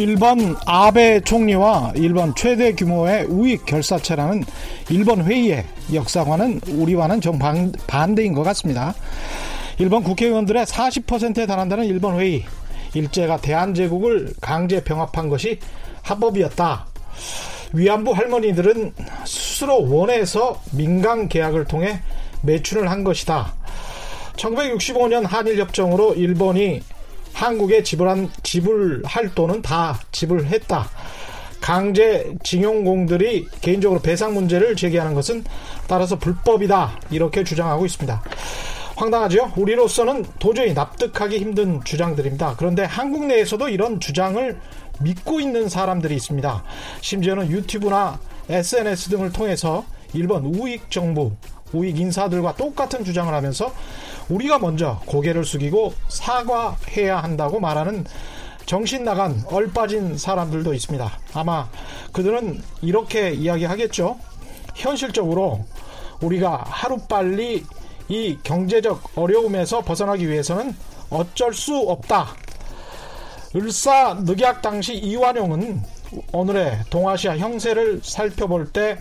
일본 아베 총리와 일본 최대 규모의 우익 결사체라는 일본 회의의 역사관은 우리와는 정반대인 것 같습니다. 일본 국회의원들의 40%에 달한다는 일본 회의 일제가 대한제국을 강제 병합한 것이 합법이었다. 위안부 할머니들은 스스로 원해서 민간 계약을 통해 매춘을 한 것이다. 1965년 한일협정으로 일본이 한국에 지불한 지불할 돈은 다 지불했다. 강제 징용공들이 개인적으로 배상 문제를 제기하는 것은 따라서 불법이다. 이렇게 주장하고 있습니다. 황당하죠? 우리로서는 도저히 납득하기 힘든 주장들입니다. 그런데 한국 내에서도 이런 주장을 믿고 있는 사람들이 있습니다. 심지어는 유튜브나 SNS 등을 통해서 일본 우익 정부, 우익 인사들과 똑같은 주장을 하면서 우리가 먼저 고개를 숙이고 사과해야 한다고 말하는 정신 나간 얼빠진 사람들도 있습니다. 아마 그들은 이렇게 이야기하겠죠. 현실적으로 우리가 하루빨리 이 경제적 어려움에서 벗어나기 위해서는 어쩔 수 없다. 을사늑약 당시 이완용은 오늘의 동아시아 형세를 살펴볼 때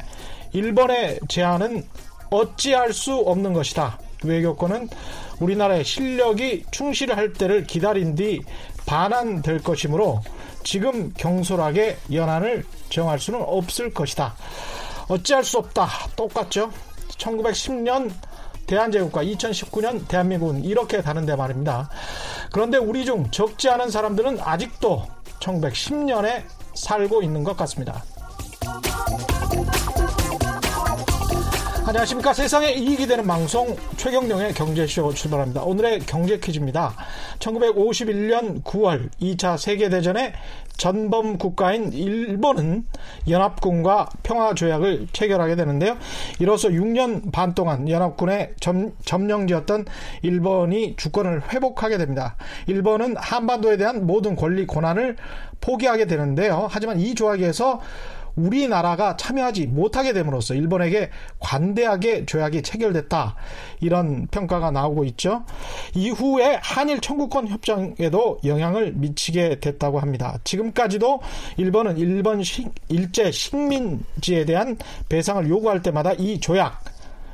일본의 제안은 어찌할 수 없는 것이다. 외교권은 우리나라의 실력이 충실할 때를 기다린 뒤 반환될 것이므로 지금 경솔하게 연한을 정할 수는 없을 것이다. 어찌할 수 없다. 똑같죠? 1910년 대한제국과 2019년 대한민국은 이렇게 다른데 말입니다. 그런데 우리 중 적지 않은 사람들은 아직도 1910년에 살고 있는 것 같습니다. 안녕하십니까. 세상에 이익이 되는 방송 최경령의 경제쇼 출발합니다. 오늘의 경제 퀴즈입니다. 1951년 9월 2차 세계대전의 전범 국가인 일본은 연합군과 평화조약을 체결하게 되는데요. 이로써 6년 반 동안 연합군의 점, 점령지였던 일본이 주권을 회복하게 됩니다. 일본은 한반도에 대한 모든 권리 권한을 포기하게 되는데요. 하지만 이 조약에서 우리나라가 참여하지 못하게 됨으로써 일본에게 관대하게 조약이 체결됐다. 이런 평가가 나오고 있죠. 이후에 한일 청구권 협정에도 영향을 미치게 됐다고 합니다. 지금까지도 일본은 일본 식, 일제 식민지에 대한 배상을 요구할 때마다 이 조약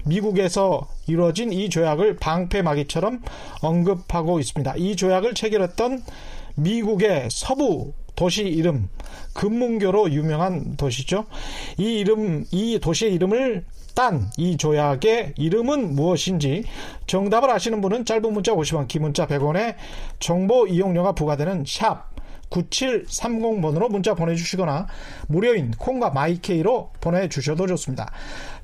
미국에서 이루어진 이 조약을 방패막이처럼 언급하고 있습니다. 이 조약을 체결했던 미국의 서부 도시 이름 금문교로 유명한 도시죠. 이 이름 이 도시의 이름을 딴 이 조약의 이름은 무엇인지 정답을 아시는 분은 짧은 문자 50원, 긴 문자 100원에 정보 이용료가 부과되는 샵 9730번으로 문자 보내주시거나 무료인 콩과 마이케이로 보내주셔도 좋습니다.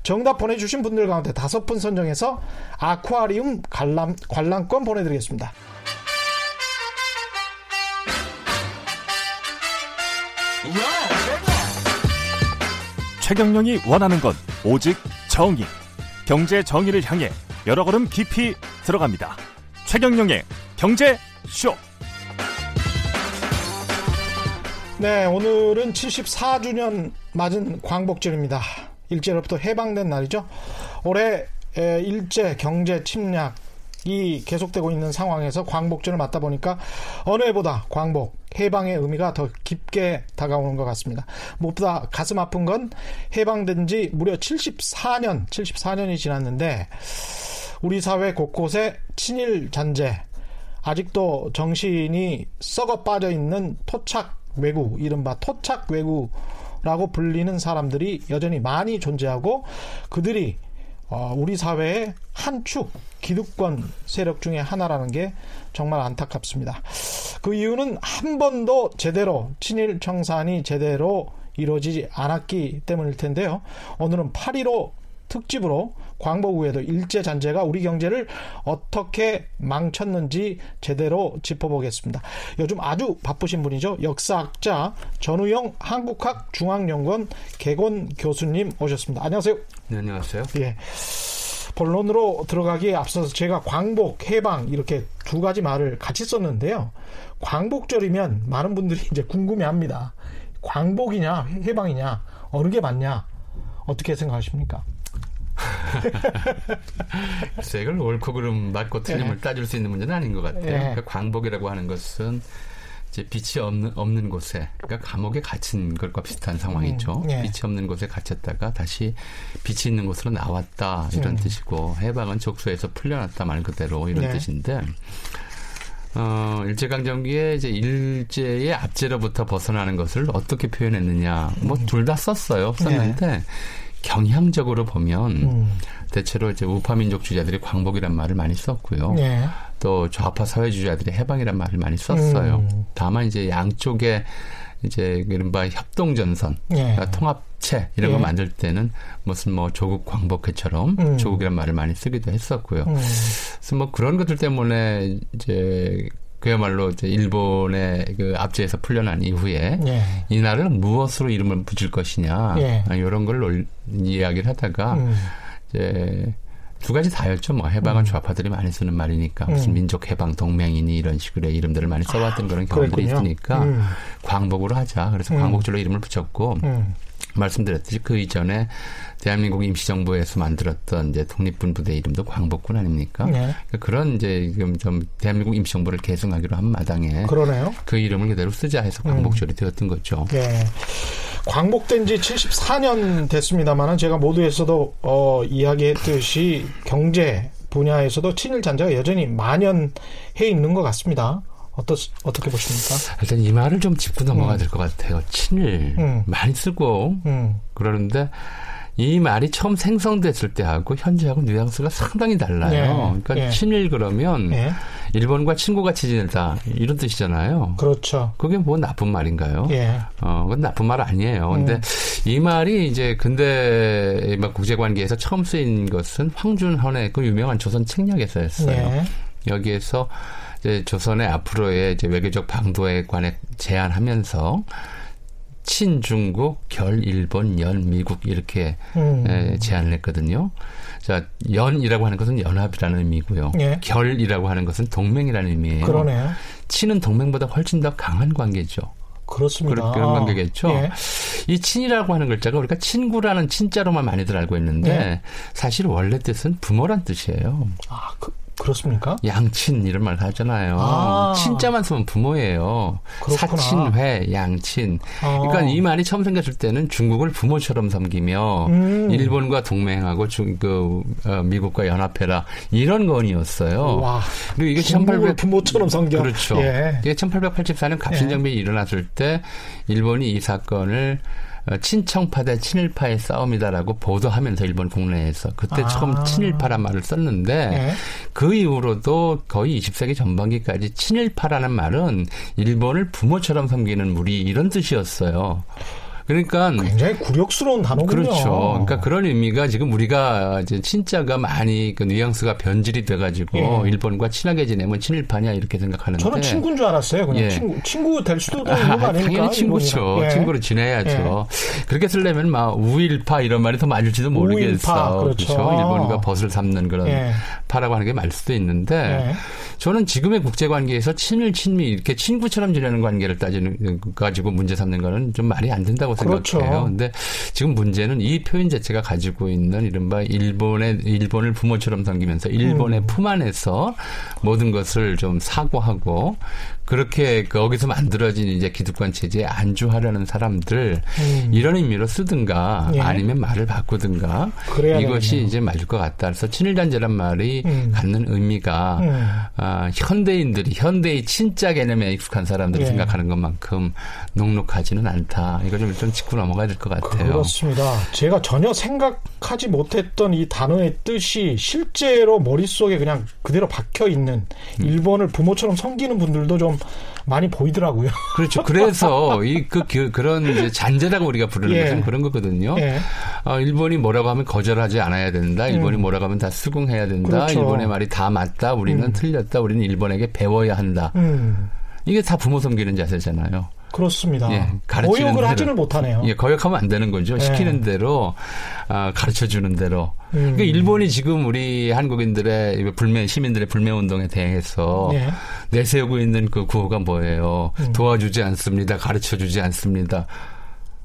정답 보내주신 분들 가운데 다섯 분 선정해서 아쿠아리움 관람, 관람권 보내드리겠습니다. 최경령이 원하는 건 오직 정의. 경제 정의를 향해 여러 걸음 깊이 들어갑니다. 최경령의 경제 쇼. 네, 오늘은 74주년 맞은 광복절입니다. 일제로부터 해방된 날이죠. 올해 일제 경제 침략 이 계속되고 있는 상황에서 광복절을 맞다 보니까 어느 해보다 광복 해방의 의미가 더 깊게 다가오는 것 같습니다. 무엇보다 가슴 아픈 건 해방된 지 무려 74년, 74년이 지났는데 우리 사회 곳곳에 친일 잔재, 아직도 정신이 썩어 빠져 있는 토착 외구, 이른바 토착 외구라고 불리는 사람들이 여전히 많이 존재하고 그들이 어, 우리 사회의 한 축 기득권 세력 중에 하나라는 게 정말 안타깝습니다. 그 이유는 한 번도 제대로 친일 청산이 제대로 이루어지지 않았기 때문일 텐데요. 오늘은 8.15 특집으로 광복 후에도 일제 잔재가 우리 경제를 어떻게 망쳤는지 제대로 짚어보겠습니다. 요즘 아주 바쁘신 분이죠. 역사학자 전우영 한국학 중앙연구원 개건 교수님 오셨습니다. 안녕하세요. 네, 안녕하세요. 예. 본론으로 들어가기에 앞서서 제가 광복, 해방 이렇게 두 가지 말을 같이 썼는데요. 광복절이면 많은 분들이 이제 궁금해합니다. 광복이냐 해방이냐 어느 게 맞냐 어떻게 생각하십니까? 글쎄 이걸 옳고 그름 맞고 틀림을 네. 따질 수 있는 문제는 아닌 것 같아요. 네. 그러니까 광복이라고 하는 것은 이제 빛이 없는 없는 곳에 그러니까 감옥에 갇힌 것과 비슷한 상황이죠. 음, 예. 빛이 없는 곳에 갇혔다가 다시 빛이 있는 곳으로 나왔다 이런 음. 뜻이고 해방은 족소에서 풀려났다 말 그대로 이런 네. 뜻인데 어, 일제강점기에 이제 일제의 압제로부터 벗어나는 것을 어떻게 표현했느냐 뭐 둘 다 썼어요 썼는데 경향적으로 보면 음. 대체로 이제 우파 민족 주자들이 광복이란 말을 많이 썼고요. 예. 또 좌파 사회주의자들이 해방이란 말을 많이 썼어요. 음. 다만 이제 양쪽에 이제 이른바 협동전선, 예. 통합체 이런 예. 거 만들 때는 무슨 뭐 조국 광복회처럼 음. 조국이란 말을 많이 쓰기도 했었고요. 음. 그래서 뭐 그런 것들 때문에 이제 그야말로 이제 일본의 그 압제에서 풀려난 이후에 예. 이날을 무엇으로 이름을 붙일 것이냐 예. 아, 이런 걸 논- 이야기를 하다가 음. 이제 두 가지 다였죠. 뭐 해방은 좌파들이 많이 쓰는 말이니까 무슨 음. 민족 해방 동맹이니 이런 식으로의 이름들을 많이 써왔던 그런 경험들이 그랬군요. 있으니까 음. 광복으로 하자. 그래서 음. 광복절로 이름을 붙였고 음. 말씀드렸듯이 그 이전에 대한민국 임시정부에서 만들었던 이제 독립군 부대 이름도 광복군 아닙니까? 예. 그러니까 그런 이제 지금 좀 대한민국 임시정부를 계승하기로 한 마당에 그러네요. 그 이름을 그대로 쓰자 해서 음. 광복절이 되었던 거죠. 예. 광복된 지 74년 됐습니다만은 제가 모두에서도 어, 이야기했듯이 경제 분야에서도 친일 잔재가 여전히 만연해 있는 것 같습니다. 어떻, 어떻게 보십니까? 일단 이 말을 좀 짚고 넘어가야 될것 같아요. 친일 음. 많이 쓰고 음, 그러는데 이 말이 처음 생성됐을 때하고 현재하고 뉘앙스가 상당히 달라요. 네. 그러니까 예. 친일 그러면 예. 일본과 친구같이 지내다 이런 뜻이잖아요. 그렇죠. 그게 뭐 나쁜 말인가요? 예. 어, 그건 나쁜 말 아니에요. 근데 음. 이 말이 이제 근대 막 국제관계에서 처음 쓰인 것은 황준헌의 그 유명한 조선 책략에 쓰였어요. 예. 여기에서 이제 조선의 앞으로의 이제 외교적 방도에 관해 제안하면서 친중국, 결 일본, 연 미국 이렇게 음. 에, 제안을 했거든요. 자, 연이라고 하는 것은 연합이라는 의미고요. 예. 결이라고 하는 것은 동맹이라는 의미예요. 그러네요. 친은 동맹보다 훨씬 더 강한 관계죠. 그렇습니다. 그런, 관계겠죠. 예. 이 친이라고 하는 글자가 우리가 친구라는 친자로만 많이들 알고 있는데 네. 사실 원래 뜻은 부모란 뜻이에요. 아, 그, 그렇습니까? 양친 이런 말 하잖아요. 아. 친자만 쓰면 부모예요. 그렇구나. 사친회, 양친. 어. 그러니까 이 말이 처음 생겼을 때는 중국을 부모처럼 섬기며 음. 일본과 동맹하고 중, 그, 어, 미국과 연합해라 이런 건이었어요. 와. 그리고 이게 중국을 1800 부모처럼 섬겨. 그렇죠. 예. 이게 1884년 갑신정변이 일어났을 때 일본이 이 사건을 어, 친청파 대 친일파의 싸움이다라고 보도하면서 일본 국내에서 그때 아. 처음 친일파란 말을 썼는데 예. 그 이후로도 거의 20세기 전반기까지 친일파라는 말은 일본을 부모처럼 섬기는 무리 이런 뜻이었어요. 그러니까 굉장히 굴욕스러운 단어군요. 그렇죠. 그러니까 그런 의미가 지금 우리가 이제 친자가 많이 그 뉘앙스가 변질이 돼가지고 예. 일본과 친하게 지내면 친일파냐 이렇게 생각하는데 저는 친구인 줄 알았어요. 그냥 예. 친구, 친구 될 수도 있는 아, 거 아닙니까? 당연히 친구죠. 예. 친구로 지내야죠. 그렇게 쓰려면 막 우일파 이런 말이 더 맞을지도 모르겠어. 우일파, 그렇죠. 일본과 벗을 삼는 그런 예. 파라고 하는 게 맞을 수도 있는데 예. 저는 지금의 국제 관계에서 친일 친미 이렇게 친구처럼 지내는 관계를 따지는 가지고 문제 삼는 거는 좀 말이 안 된다고 그렇죠. 생각해요. 근데 지금 문제는 이 표현 자체가 가지고 있는 이른바 일본의 일본을 부모처럼 섬기면서 일본의 음. 품 안에서 모든 것을 좀 사고하고 그렇게 거기서 만들어진 이제 기득권 체제에 안주하려는 사람들 음. 이런 의미로 쓰든가 예. 아니면 말을 바꾸든가 이것이 되겠네요. 이제 맞을 것 같다. 그래서 친일단제란 말이 음. 갖는 의미가 음. 아, 현대인들이 현대의 친자 개념에 익숙한 사람들이 예. 생각하는 것만큼 녹록하지는 않다. 이거 좀, 좀 짚고 넘어가야 될 것 같아요. 그렇습니다. 제가 전혀 생각하지 못했던 이 단어의 뜻이 실제로 머릿속에 그냥 그대로 박혀 있는 음. 일본을 부모처럼 섬기는 분들도 좀 많이 보이더라고요. 그렇죠. 그래서 이 그 그런 이제 잔재라고 우리가 부르는 예. 것은 그런 거거든요. 예. 어, 일본이 뭐라고 하면 거절하지 않아야 된다. 일본이 음. 뭐라고 하면 다 수긍해야 된다. 그렇죠. 일본의 말이 다 맞다. 우리는 음. 틀렸다. 우리는 일본에게 배워야 한다. 음. 이게 다 부모 섬기는 자세잖아요. 그렇습니다. 예, 가르치는 대로. 하지는 못하네요. 예, 거역하면 안 되는 거죠. 예. 시키는 대로 아, 가르쳐 주는 대로. 음. 그러니까 일본이 지금 우리 한국인들의 불매 시민들의 불매 운동에 대해서 예. 내세우고 있는 그 구호가 뭐예요? 음. 도와주지 않습니다. 가르쳐 주지 않습니다.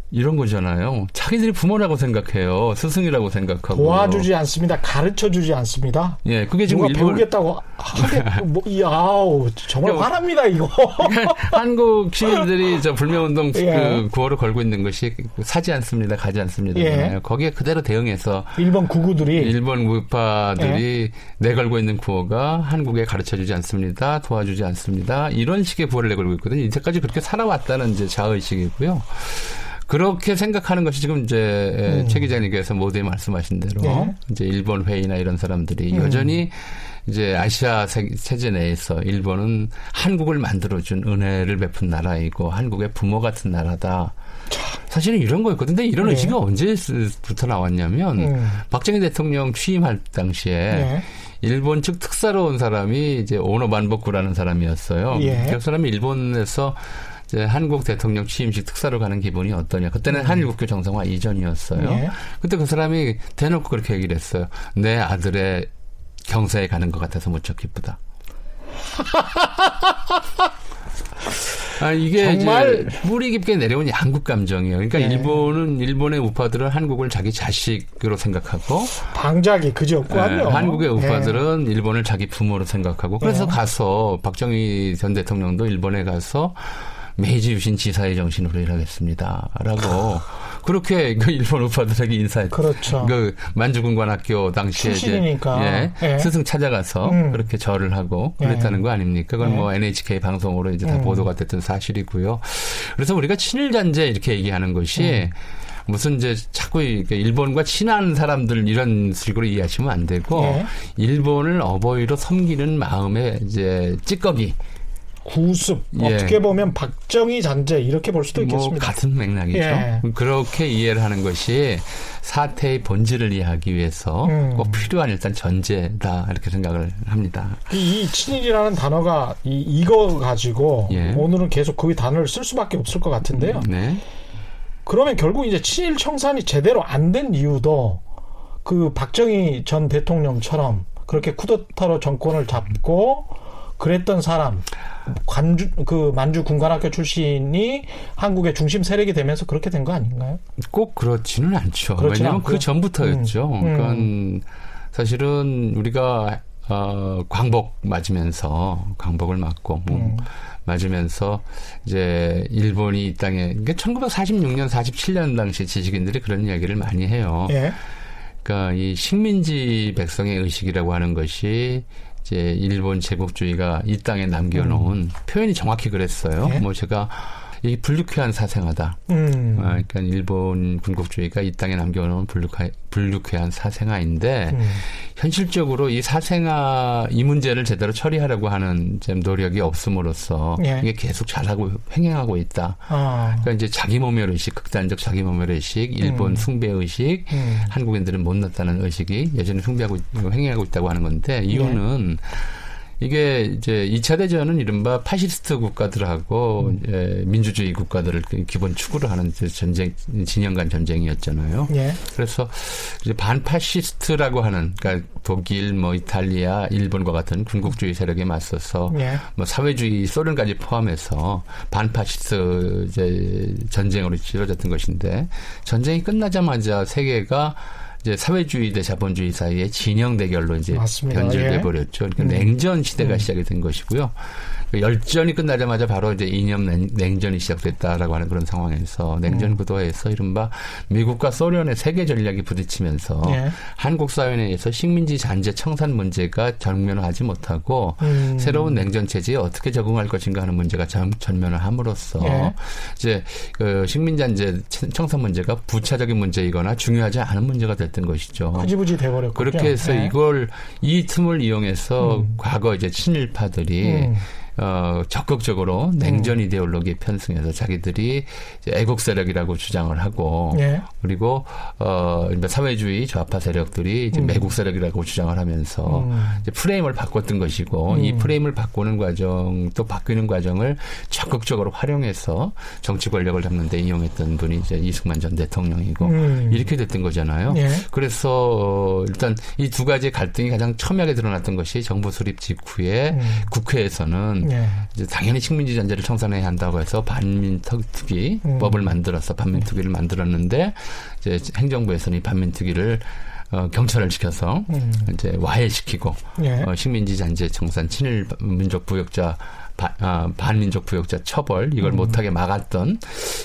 이런 거잖아요. 자기들이 부모라고 생각해요. 스승이라고 생각하고. 도와주지 않습니다. 가르쳐 주지 않습니다. 예, 그게 지금 누가 일본 배우겠다고 하겠, 뭐, 야우, 정말 그러니까 화납니다, 이거. 한국 시민들이 저 불매운동 예. 그 구호를 걸고 있는 것이 사지 않습니다, 가지 않습니다. 예. 거기에 그대로 대응해서 일본 구구들이. 일본 예. 우파들이 내걸고 있는 구호가 한국에 가르쳐 주지 않습니다, 도와주지 않습니다. 이런 식의 구호를 내걸고 있거든요. 이제까지 그렇게 살아왔다는 이제 자의식이고요. 그렇게 생각하는 것이 지금 이제 최 기자님께서 모두에 말씀하신 대로 네. 이제 일본 회의나 이런 사람들이 음. 여전히 이제 아시아 세- 세계 내에서 일본은 한국을 만들어준 은혜를 베푼 나라이고 한국의 부모 같은 나라다. 사실은 이런 거였거든요. 근데 이런 네. 의식이 언제부터 나왔냐면 음. 박정희 대통령 취임할 당시에 네. 일본 측 특사로 온 사람이 이제 오노 만복구라는 사람이었어요. 예. 그 사람이 일본에서 이제 한국 대통령 취임식 특사로 가는 기분이 어떠냐. 그때는 한일국교 정상화 이전이었어요. 예. 그때 그 사람이 대놓고 그렇게 얘기를 했어요. 내 아들의 경사에 가는 것 같아서 무척 기쁘다. 아, 이게 정말- 이제 뿌리 깊게 내려온 양국 감정이에요. 그러니까 네. 일본은 일본의 우파들은 한국을 자기 자식으로 생각하고 방작이 그지없고요. 예, 한국의 우파들은 일본을 자기 부모로 생각하고 그래서 네. 가서 박정희 전 대통령도 일본에 가서 메이지 유신 지사의 정신으로 일하겠습니다 라고 그렇게 그 일본 우파들에게 인사했. 그렇죠. 그 만주군관학교 당시에 출신이니까. 이제 예, 예. 스승 찾아가서 음. 그렇게 절을 하고 예. 그랬다는 거 아닙니까? 그건 예. 뭐 NHK 방송으로 이제 다 음. 보도가 됐던 사실이고요. 그래서 우리가 친일 잔재 이렇게 얘기하는 것이 음. 무슨 이제 자꾸 이렇게 일본과 친한 사람들 이런 식으로 이해하시면 안 되고 예. 일본을 어버이로 섬기는 마음의 이제 찌꺼기 구습 예. 어떻게 보면 박정희 잔재 이렇게 볼 수도 뭐 있겠습니다. 같은 맥락이죠. 예. 그렇게 이해를 하는 것이 사태의 본질을 이해하기 위해서 음. 꼭 필요한 일단 전제다 이렇게 생각을 합니다. 이, 이 친일이라는 단어가 이, 이거 가지고 예. 오늘은 계속 그 단어를 쓸 수밖에 없을 것 같은데요. 네. 그러면 결국 이제 친일 청산이 제대로 안 된 이유도 그 박정희 전 대통령처럼 그렇게 쿠데타로 정권을 잡고 그랬던 사람 관주 그 만주 군관학교 출신이 한국의 중심 세력이 되면서 그렇게 된 거 아닌가요? 꼭 그렇지는 않죠. 그렇지는 왜냐하면 않고요. 그 전부터였죠. 음. 그러니까 사실은 우리가 어, 광복 맞으면서 광복을 맞고 뭐 음. 맞으면서 이제 일본이 이 땅에 그러니까 1946년 47년 당시 지식인들이 그런 이야기를 많이 해요. 예. 그러니까 이 식민지 백성의 의식이라고 하는 것이 이제 일본 제국주의가 이 땅에 남겨놓은 표현이 정확히 그랬어요. 음. 예? 뭐 제가 이 불유쾌한 사생아다. 음. 아, 그러니까 일본 군국주의가 이 땅에 남겨놓은 불유쾌, 불유쾌한 사생아인데 음. 현실적으로 이 사생아 이 문제를 제대로 처리하려고 하는 좀 노력이 없음으로써 예. 이게 계속 잘하고 횡행하고 있다. 아. 그러니까 이제 자기 모멸 의식, 극단적 자기 모멸 의식, 일본 음. 숭배 의식, 음. 한국인들은 못났다는 의식이 여전히 숭배하고 있- 횡행하고 있다고 하는 건데 이유는 이게 이제 2차 대전은 이른바 파시스트 국가들하고 이제 민주주의 국가들을 그 기본 축으로 하는 전쟁 진영 간 전쟁이었잖아요. 예. 그래서 이제 반파시스트라고 하는 그러니까 독일, 뭐 이탈리아, 일본과 같은 군국주의 세력에 맞서서 예. 뭐 사회주의 소련까지 포함해서 반파시스트 이제 전쟁으로 치러졌던 것인데 전쟁이 끝나자마자 세계가 이제 사회주의 대 자본주의 사이의 진영 대결로 이제 맞습니다. 변질돼 예. 버렸죠. 그러니까 음. 냉전 시대가 음. 시작이 된 것이고요. 그 열전이 끝나자마자 바로 이제 이념 냉- 냉전이 시작됐다라고 하는 그런 상황에서 냉전 음. 구도에서 이른바 미국과 소련의 세계 전략이 부딪히면서 예. 한국 사회 내에서 식민지 잔재 청산 문제가 전면화하지 못하고 음. 새로운 냉전 체제에 어떻게 적응할 것인가 하는 문제가 전, 전면을 함으로써 예. 이제 그 식민 잔재 청산 문제가 부차적인 문제이거나 중요하지 않은 문제가 됐던 것이죠. 흐지부지 돼버렸군요. 그렇게 해서 예. 이걸 이 틈을 이용해서 음. 과거 이제 친일파들이 음. 어, 적극적으로 냉전 이데올로기에 편승해서 자기들이 애국 세력이라고 주장을 하고 예. 그리고 어 사회주의 좌파 세력들이 이제 음. 매국 세력이라고 주장을 하면서 음. 이제 프레임을 바꿨던 것이고 음. 이 프레임을 바꾸는 과정 또 바뀌는 과정을 적극적으로 활용해서 정치 권력을 잡는 데 이용했던 분이 이제 이승만 전 대통령이고 음. 이렇게 됐던 거잖아요. 예. 그래서 어, 일단 이 두 가지 갈등이 가장 첨예하게 드러났던 것이 정부 수립 직후에 음. 국회에서는 예. 이제 당연히 식민지 잔재를 청산해야 한다고 해서 반민특위법을 음. 만들어서 반민특위를 만들었는데 이제 행정부에서는 이 반민특위를 어, 경찰을 시켜서 음. 이제 와해시키고 예. 어, 식민지 잔재 청산 친일 민족 부역자 바- 아, 반민족 부역자 처벌 이걸 음. 못하게 막았던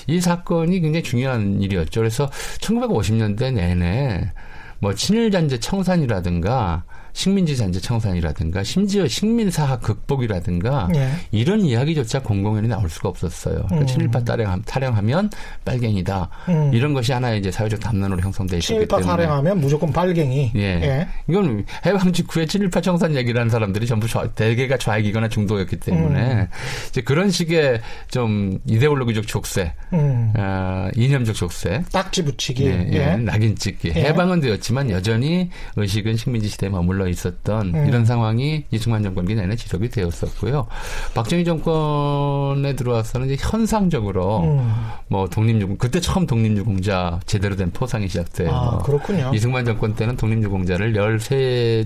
이 사건이 굉장히 중요한 일이었죠. 그래서 1950년대 내내 뭐 친일 잔재 청산이라든가 식민지 잔재 청산이라든가 심지어 식민사학 극복이라든가 예. 이런 이야기조차 공공연히 나올 수가 없었어요. 그러니까 음. 친일파 타령, 타령하면 빨갱이다. 음. 이런 것이 하나의 이제 사회적 담론으로 형성돼 친일파 때문에. 사령하면 무조건 빨갱이. 예. 예. 이건 해방 직후에 친일파 청산 얘기를 하는 사람들이 전부 좌, 대개가 좌익이거나 중도였기 때문에 음. 이제 그런 식의 좀 이데올로기적 족쇄, 음. 아, 이념적 족쇄, 딱지 붙이기. 예, 예, 예. 낙인 찍기. 예. 해방은 되었지만 여전히 의식은 식민지 시대에 머물러 있었던 음. 이런 상황이 이승만 정권기 내내 지속이 되었었고요. 박정희 정권에 들어와서는 이제 현상적으로 음. 뭐 독립유공 그때 처음 독립유공자 제대로 된 포상이 시작돼요. 아, 그렇군요. 이승만 정권 때는 독립유공자를 13,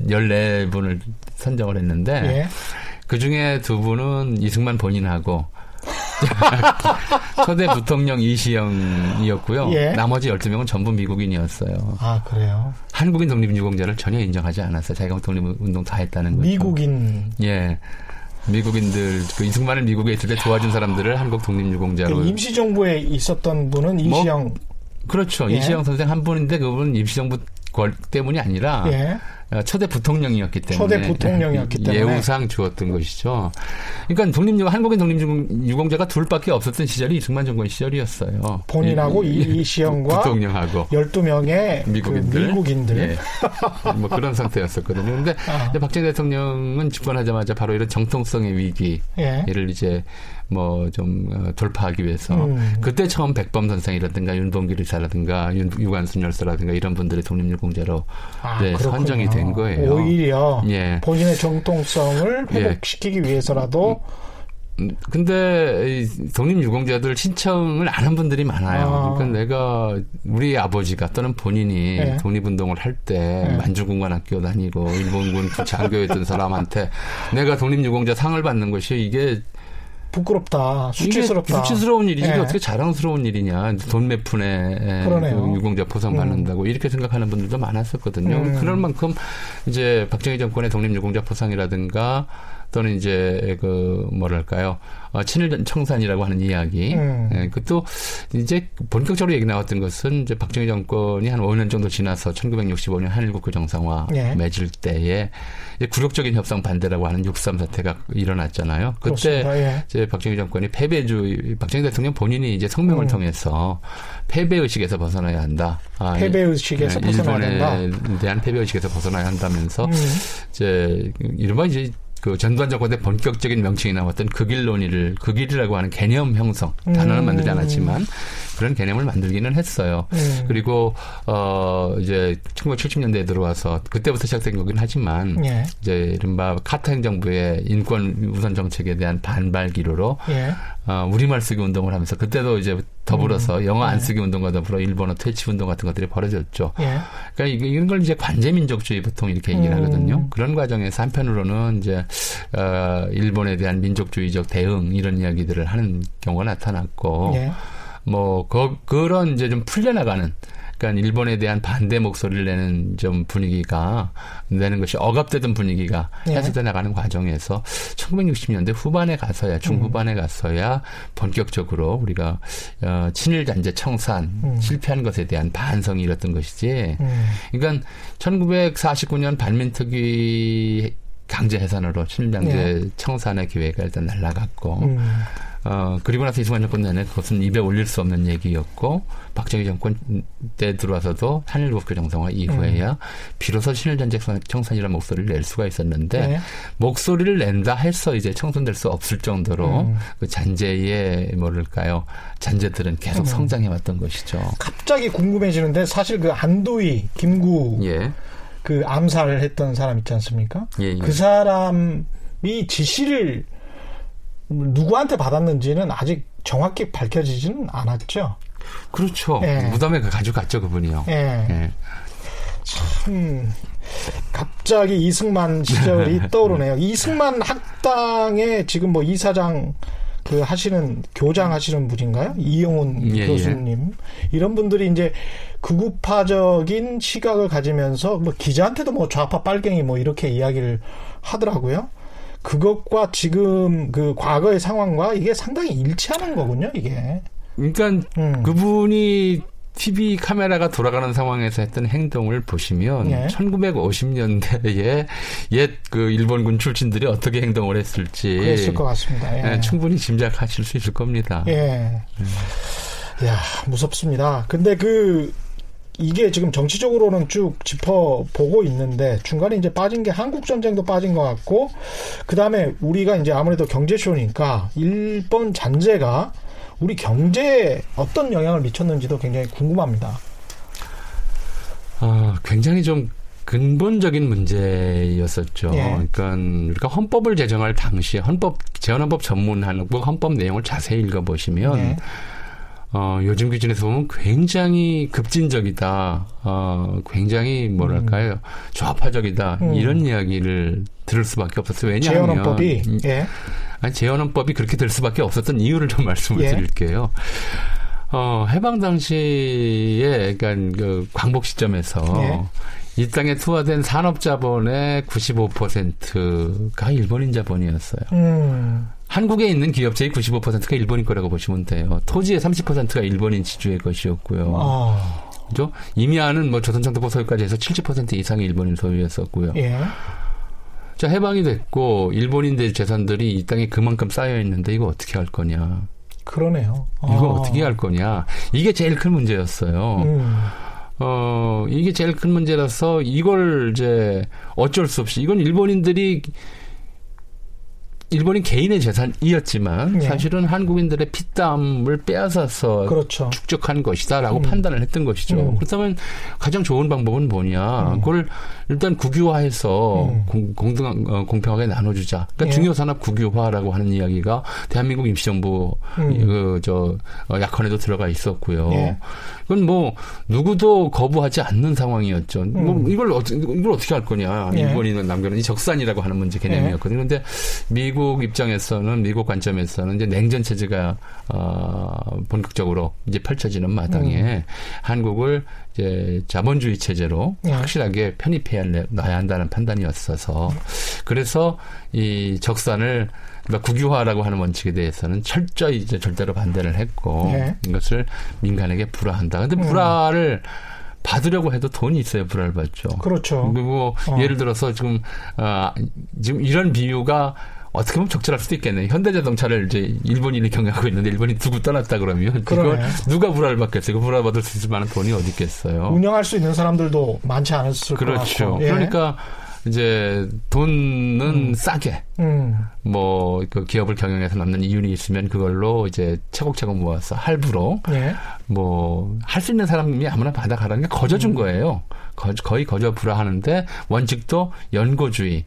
14분을 선정을 했는데 예. 그 중에 두 분은 이승만 본인하고 초대 부통령 이시영이었고요. 예. 나머지 12명은 전부 미국인이었어요. 아, 그래요. 한국인 독립유공자를 전혀 인정하지 않았어요. 자기가 독립운동 다 했다는 거죠. 미국인. 예. 미국인들, 그 이승만을 미국에 있을 때 도와준 사람들을 한국 독립유공자로. 그 임시정부에 있었던 분은 뭐, 이시영. 그렇죠. 예. 이시영 선생 한 분인데 그분은 임시정부 권 때문이 아니라 예. 어, 초대 부통령이었기 때문에 초대 부통령이었기 때문에. 예우상 주었던 것이죠. 그러니까 독립유 한국인 독립유공자가 둘밖에 없었던 시절이 이승만 정권 시절이었어요. 본인하고 이- 이- 이시영과 부통령하고 12명의 미국인들, 그 미국인들. 예. 뭐 그런 상태였었거든요. 근데 아. 박정희 대통령은 집권하자마자 바로 이런 정통성의 위기를 예. 이제 뭐 좀 돌파하기 위해서 음. 그때 처음 백범 선생이라든가 윤봉길 의사라든가 윤, 유관순 열사라든가 이런 분들이 독립유공자로 아, 네. 선정이 된 거예요. 오히려 예. 본인의 정통성을 예. 회복시키기 위해서라도 음, 근데 이 독립유공자들 신청을 안 한 분들이 많아요. 아. 그러니까 내가 우리 아버지가 또는 본인이 네. 독립운동을 할때 네. 만주군관 학교 다니고 일본군 장교였던 사람한테 내가 독립유공자 상을 받는 것이 이게 부끄럽다, 수치스럽다. 수치스러운 일이지 예. 어떻게 자랑스러운 일이냐 돈 몇 푼에 에, 그러네요. 그 유공자 포상 받는다고 이렇게 생각하는 분들도 많았었거든요. 음. 그럴 만큼 이제 박정희 정권의 독립 유공자 포상이라든가 또는 이제 그 뭐랄까요 어, 친일 청산이라고 하는 이야기 음. 예, 그것도 이제 본격적으로 얘기 나왔던 것은 이제 박정희 정권이 한 5년 정도 지나서 1965년 한일국교 정상화 예. 맺을 때에 이제 굴욕적인 협상 반대라고 하는 6.3 사태가 일어났잖아요. 그때 그렇습니다. 예. 이제 박정희 정권이 패배주의, 박정희 대통령 본인이 이제 성명을 음. 통해서 패배 의식에서 벗어나야 한다. 아, 패배 의식에서 예, 벗어나야 된다. 일본에 대한 패배 의식에서 벗어나야 한다면서 음. 이제 이른바 이제 그 전두환 정권 때 본격적인 명칭이 나왔던 극일 논의를 극일이라고 하는 개념 형성 단어는 음. 만들지 않았지만 그런 개념을 만들기는 했어요. 음. 그리고 어 이제 1970년대에 들어와서 그때부터 시작된 거긴 하지만 예. 이제 이른바 카타 행정부의 인권 우선 정책에 대한 반발 기로로 예. 어, 우리말 쓰기 운동을 하면서 그때도 이제 더불어서 영어 안 네. 쓰기 운동과 더불어 일본어 퇴치 운동 같은 것들이 벌어졌죠. 예. 그러니까 이런 걸 이제 관제민족주의 보통 이렇게 얘기를 음. 하거든요. 그런 과정에서 한편으로는 이제 어, 일본에 대한 민족주의적 대응 이런 이야기들을 하는 경우가 나타났고 예. 뭐 그, 그런 이제 좀 풀려나가는 그러니까 일본에 대한 반대 목소리를 내는 좀 분위기가 내는 것이 억압되던 분위기가 예. 해소돼 나가는 과정에서 1960년대 후반에 가서야 중후반에 가서야 본격적으로 우리가 어, 친일 잔재 청산 음. 실패한 것에 대한 반성이 일었던 것이지. 음. 그러니까 1949년 반민특위 강제 해산으로 친일 잔재 청산의 기회가 일단 날라갔고 음. 어, 그리고 나서 이승만 정권 내내 그것은 입에 올릴 수 없는 얘기였고, 박정희 정권 때 들어와서도 한일국교 정상화 이후에야 비로소 신일전쟁 청산이라는 목소리를 낼 수가 있었는데, 네. 목소리를 낸다 해서 이제 청산될 수 없을 정도로 음. 그 잔재의 뭐랄까요, 잔재들은 계속 음. 성장해 왔던 것이죠. 갑자기 궁금해지는데 사실 그 안도희, 김구 예. 그 암살을 했던 사람 있지 않습니까? 예, 예. 그 사람이 지시를 누구한테 받았는지는 아직 정확히 밝혀지지는 않았죠. 그렇죠. 예. 무덤에 가져갔죠, 그분이요. 예. 예. 참 갑, 갑자기 이승만 시절이 떠오르네요. 이승만 학당에 지금 뭐 이사장 그 하시는 교장 하시는 분인가요? 이영훈 예, 교수님 이런 분들이 이제 극우파적인 시각을 가지면서 뭐 기자한테도 뭐 좌파 빨갱이 뭐 이렇게 이야기를 하더라고요. 그것과 지금 그 과거의 상황과 이게 상당히 일치하는 거군요, 이게. 그러니까 음. 그분이 TV 카메라가 돌아가는 상황에서 했던 행동을 보시면 예. 1950년대에 옛 그 일본군 출신들이 어떻게 행동을 했을지 그랬을 것 같습니다. 예. 예, 충분히 짐작하실 수 있을 겁니다. 예. 야, 무섭습니다. 근데 그, 이게 지금 정치적으로는 쭉 짚어보고 있는데, 중간에 이제 빠진 게 한국 전쟁도 빠진 것 같고, 그 다음에 우리가 이제 아무래도 경제쇼니까, 일본 잔재가 우리 경제에 어떤 영향을 미쳤는지도 굉장히 궁금합니다. 아, 굉장히 좀 근본적인 문제였었죠. 예. 그러니까 우리가 헌법을 제정할 당시에 헌법 재헌헌법 전문한국 헌법 내용을 자세히 읽어보시면 예. 어, 요즘 기준에서 보면 굉장히 급진적이다. 어, 굉장히 뭐랄까요. 좌파적이다. 음. 이런 이야기를 들을 수밖에 없었어요. 왜냐하면 재헌헌법이, 음, 예. 아니, 재헌헌법이 그렇게 될 수밖에 없었던 이유를 좀 말씀을 예. 드릴게요. 어, 해방 당시에, 그러니까 그 광복 시점에서 예. 이 땅에 투하된 산업 자본의 95%가 일본인 자본이었어요. 음, 한국에 있는 기업체의 95%가 일본인 거라고 보시면 돼요. 토지의 30%가 일본인 지주의 것이었고요. 아, 그죠? 임야는 뭐 조선정통부 소유까지 해서 70% 이상이 일본인 소유였었고요. 예. 자, 해방이 됐고, 일본인들 재산들이 이 땅에 그만큼 쌓여 있는데 이거 어떻게 할 거냐. 그러네요. 이거 아. 어떻게 할 거냐. 이게 제일 큰 문제였어요. 음, 어, 이게 제일 큰 문제라서 이걸 이제 어쩔 수 없이, 이건 일본인들이 일본인 개인의 재산이었지만 예. 사실은 한국인들의 피땀을 빼앗아서 그렇죠. 축적한 것이다라고 음. 판단을 했던 것이죠. 음. 그렇다면 가장 좋은 방법은 뭐냐? 음. 그걸 일단 국유화해서 음. 공, 공등 어, 공평하게 나눠주자. 그러니까 예. 중요산업 국유화라고 하는 이야기가 대한민국 임시정부 음. 그저 어, 약관에도 들어가 있었고요. 예. 그건 뭐 누구도 거부하지 않는 상황이었죠. 뭐 음. 이걸 어떻게 이걸 어떻게 할 거냐? 예. 일본인은 남겨놓은 이 적산이라고 하는 문제 개념이었거든요. 그런데 미국 입장에서는 미국 관점에서는 이제 냉전 체제가 어, 본격적으로 이제 펼쳐지는 마당에 한국을 이제 자본주의 체제로 예. 확실하게 편입해야 놔야 한다는 판단이었어서 그래서 이 적산을 그러니까 국유화라고 하는 원칙에 대해서는 철저히 이제 절대로 반대를 했고 예. 이것을 민간에게 불화한다. 근데 음. 불화를 받으려고 해도 돈이 있어야 불화를 받죠. 그렇죠. 그리고 어. 예를 들어서 지금 아 지금 이런 비유가 어떻게 보면 적절할 수도 있겠네요. 현대자동차를 이제 일본인이 경영하고 있는데 일본이 두고 떠났다 그러면 그걸. 누가 불화를 받겠어요? 그 불화 받을 수 있을 만한 돈이 어디 있겠어요? 운영할 수 있는 사람들도 많지 않았을 것 그렇죠. 같고. 예. 그러니까 이제 돈은 음. 싸게 음, 뭐그 기업을 경영해서 남는 이윤이 있으면 그걸로 이제 차곡차곡 모아서 할부로 예. 뭐할 수 있는 사람이 아무나 받아가라는 게 거저 준 거예요. 거, 거의 거저 불화하는데 원칙도 연고주의.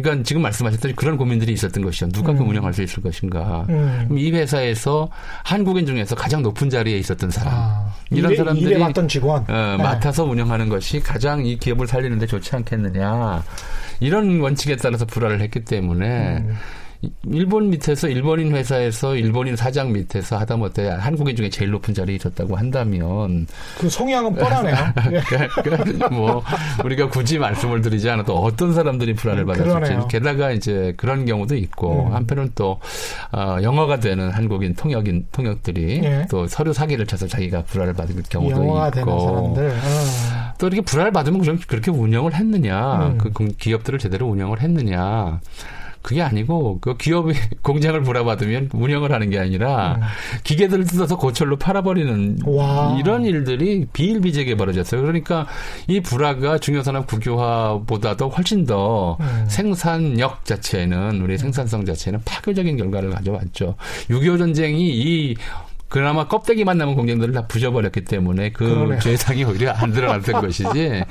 그러니까 지금 말씀하셨던 그런 고민들이 있었던 것이죠. 누가 그 음. 운영할 수 있을 것인가. 음. 이 회사에서 한국인 중에서 가장 높은 자리에 있었던 사람. 아, 이런 일에, 사람들이 일에 맡던 직원. 어, 네. 맡아서 운영하는 것이 가장 이 기업을 살리는데 좋지 않겠느냐. 이런 원칙에 따라서 불화를 했기 때문에 음. 이- 일본 밑에서 일본인 회사에서 일본인 사장 밑에서 하다못해 한국인 중에 제일 높은 자리에 있었다고 한다면 그 성향은 뻔하네요. 예. 그, 뭐 우리가 굳이 말씀을 드리지 않아도 어떤 사람들이 음, 받았을지. 게다가 이제 그런 경우도 있고 음. 한편은 또 어, 영어가 되는 한국인 통역인 통역들이 예. 또 서류 사기를 쳐서 자기가 불화를 받을 경우도 있고. 어. 또 이렇게 불화를 받으면 그럼 그렇게 운영을 했느냐 음. 그 공- 기업들을 제대로 운영을 했느냐 그게 아니고 그 기업이 공장을 불화받으면 운영을 하는 게 아니라 음. 기계들을 뜯어서 고철로 팔아버리는 와. 이런 일들이 비일비재하게 벌어졌어요. 그러니까 이 불화가 중요산업 국유화보다도 훨씬 더 음. 생산력 자체는 우리 생산성 자체는 파괴적인 결과를 가져왔죠. 6.25 전쟁이 이 그나마 껍데기만 남은 공장들을 다 부셔버렸기 때문에 그 그러네요. 죄상이 오히려 안 드러났던 것이지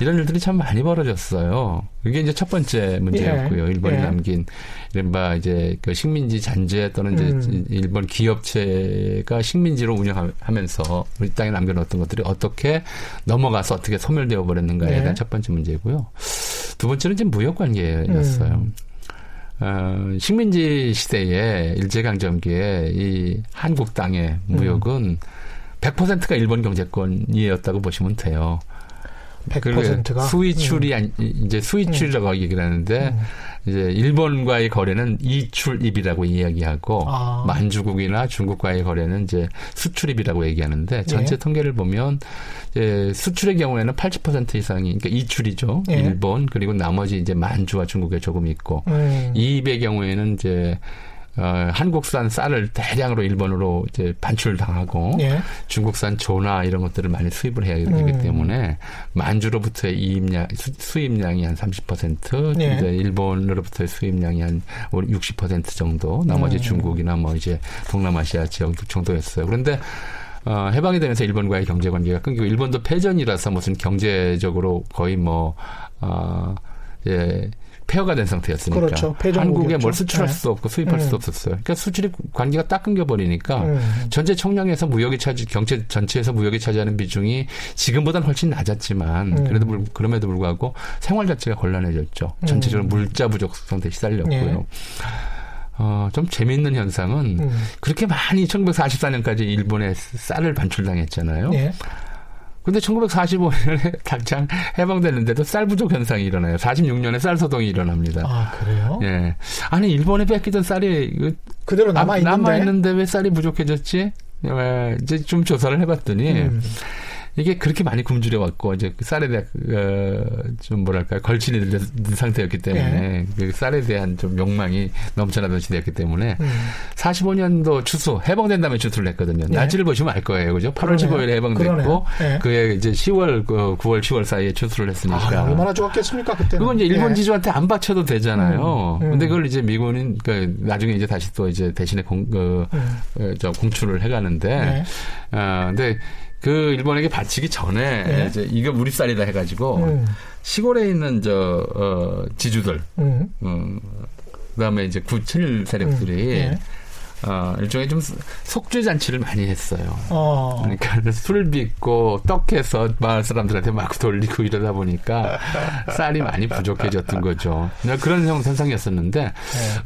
이런 일들이 참 많이 벌어졌어요. 이게 이제 첫 번째 문제였고요. 예. 일본이 예. 남긴 이른바 이제 그 식민지 잔재 또는 이제 음. 일본 기업체가 식민지로 운영하면서 우리 땅에 남겨놓았던 것들이 어떻게 넘어가서 어떻게 소멸되어 버렸는가에 네. 대한 첫 번째 문제고요. 두 번째는 이제 무역 관계였어요. 음. 어, 식민지 시대에 일제강점기에 이 한국 땅의 무역은 100%가 일본 경제권이었다고 보시면 돼요. 100%가 수위출이 음. 이제 수위출이라고 얘기를 하는데 음. 이제 일본과의 거래는 이출입이라고 이야기하고 아. 만주국이나 중국과의 거래는 이제 수출입이라고 얘기하는데 전체 예. 통계를 보면 이제 수출의 경우에는 80% 이상이 그러니까 이출이죠. 예. 일본 그리고 나머지 이제 만주와 중국에 조금 있고 음. 이입의 경우에는 이제 어, 한국산 쌀을 대량으로 일본으로 이제 반출당하고 예. 중국산 조나 이런 것들을 많이 수입을 해야 되기 음. 때문에 만주로부터의 이입량 수, 입량이 한 30% 예. 이제 일본으로부터의 수입량이 한 60% 정도 나머지 음. 중국이나 뭐 이제 동남아시아 지역 정도였어요. 그런데 어, 해방이 되면서 일본과의 경제 관계가 끊기고 일본도 패전이라서 무슨 경제적으로 거의 뭐 어, 예. 폐허가 된 상태였으니까 그렇죠. 한국에 뭘 수출할 네. 수 없고 수입할 음. 수 없었어요. 그러니까 수출이 관계가 딱 끊겨 버리니까 음. 전체 총량에서 무역이 차지 경제 전체에서 무역이 차지하는 비중이 지금보다는 훨씬 낮았지만 음. 그래도 불, 그럼에도 불구하고 생활 자체가 곤란해졌죠. 전체적으로 음. 물자 부족 상태에 시달렸고요. 예. 어, 좀 재미있는 현상은 음. 그렇게 많이 1944년까지 일본에 쌀을 반출당했잖아요. 예. 근데 1945년에 당장 해방됐는데도 쌀 부족 현상이 일어나요. 46년에 쌀 소동이 일어납니다. 아, 그래요? 예. 아니, 일본에 뺏기던 쌀이 그 그대로 남아 있는데? 남아 있는데 왜 쌀이 부족해졌지? 예, 이제 좀 조사를 해봤더니 음. 이게 그렇게 많이 굶주려 왔고 이제 그 쌀에 대한 어, 좀 뭐랄까 걸친이 된 상태였기 때문에 네. 그 쌀에 대한 좀 욕망이 넘쳐나던 시대였기 때문에 음. 45년도 추수 해방된 다음에 추수를 했거든요. 네. 날짜를 보시면 알 거예요, 그죠? 8월 15일에 해방됐고 네. 그해 이제 10월 그 9월 10월 사이에 추수를 했으니까 아, 얼마나 좋았겠습니까 그때? 그건 이제 일본 예. 지주한테 안 바쳐도 되잖아요. 음. 음. 근데 그걸 이제 미군은 그 나중에 이제 다시 또 이제 대신에 공, 그, 음. 어, 저 공출을 해가는데, 네. 어, 근데 그 일본에게 바치기 전에 네. 이제 이거 우리 쌀이다 해가지고 음. 시골에 있는 저 어, 지주들, 음. 음, 그다음에 이제 구칠 세력들이 음. 네. 어, 일종의 좀 속죄 잔치를 많이 했어요. 어. 그러니까 술 빚고 떡해서 마을 사람들한테 막 돌리고 이러다 보니까 쌀이 많이 부족해졌던 거죠. 그런 현상이었었는데 네.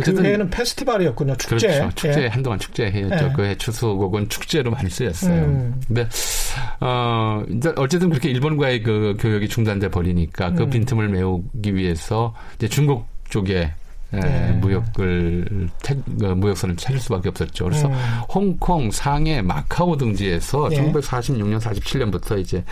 어쨌든 그 해는 페스티벌이었군요. 축제. 그렇죠. 축제 예. 한동안 축제 해였죠. 예. 그해 추수곡은 축제로 많이 쓰였어요. 음. 근데 어 이제 어쨌든 그렇게 일본과의 그 교역이 중단돼 버리니까 그 음. 빈틈을 메우기 위해서 이제 중국 쪽에 예, 네. 무역을 어, 무역선을 찾을 수밖에 없었죠. 그래서 음. 홍콩, 상해, 마카오 등지에서 네. 1946년, 47년부터 이제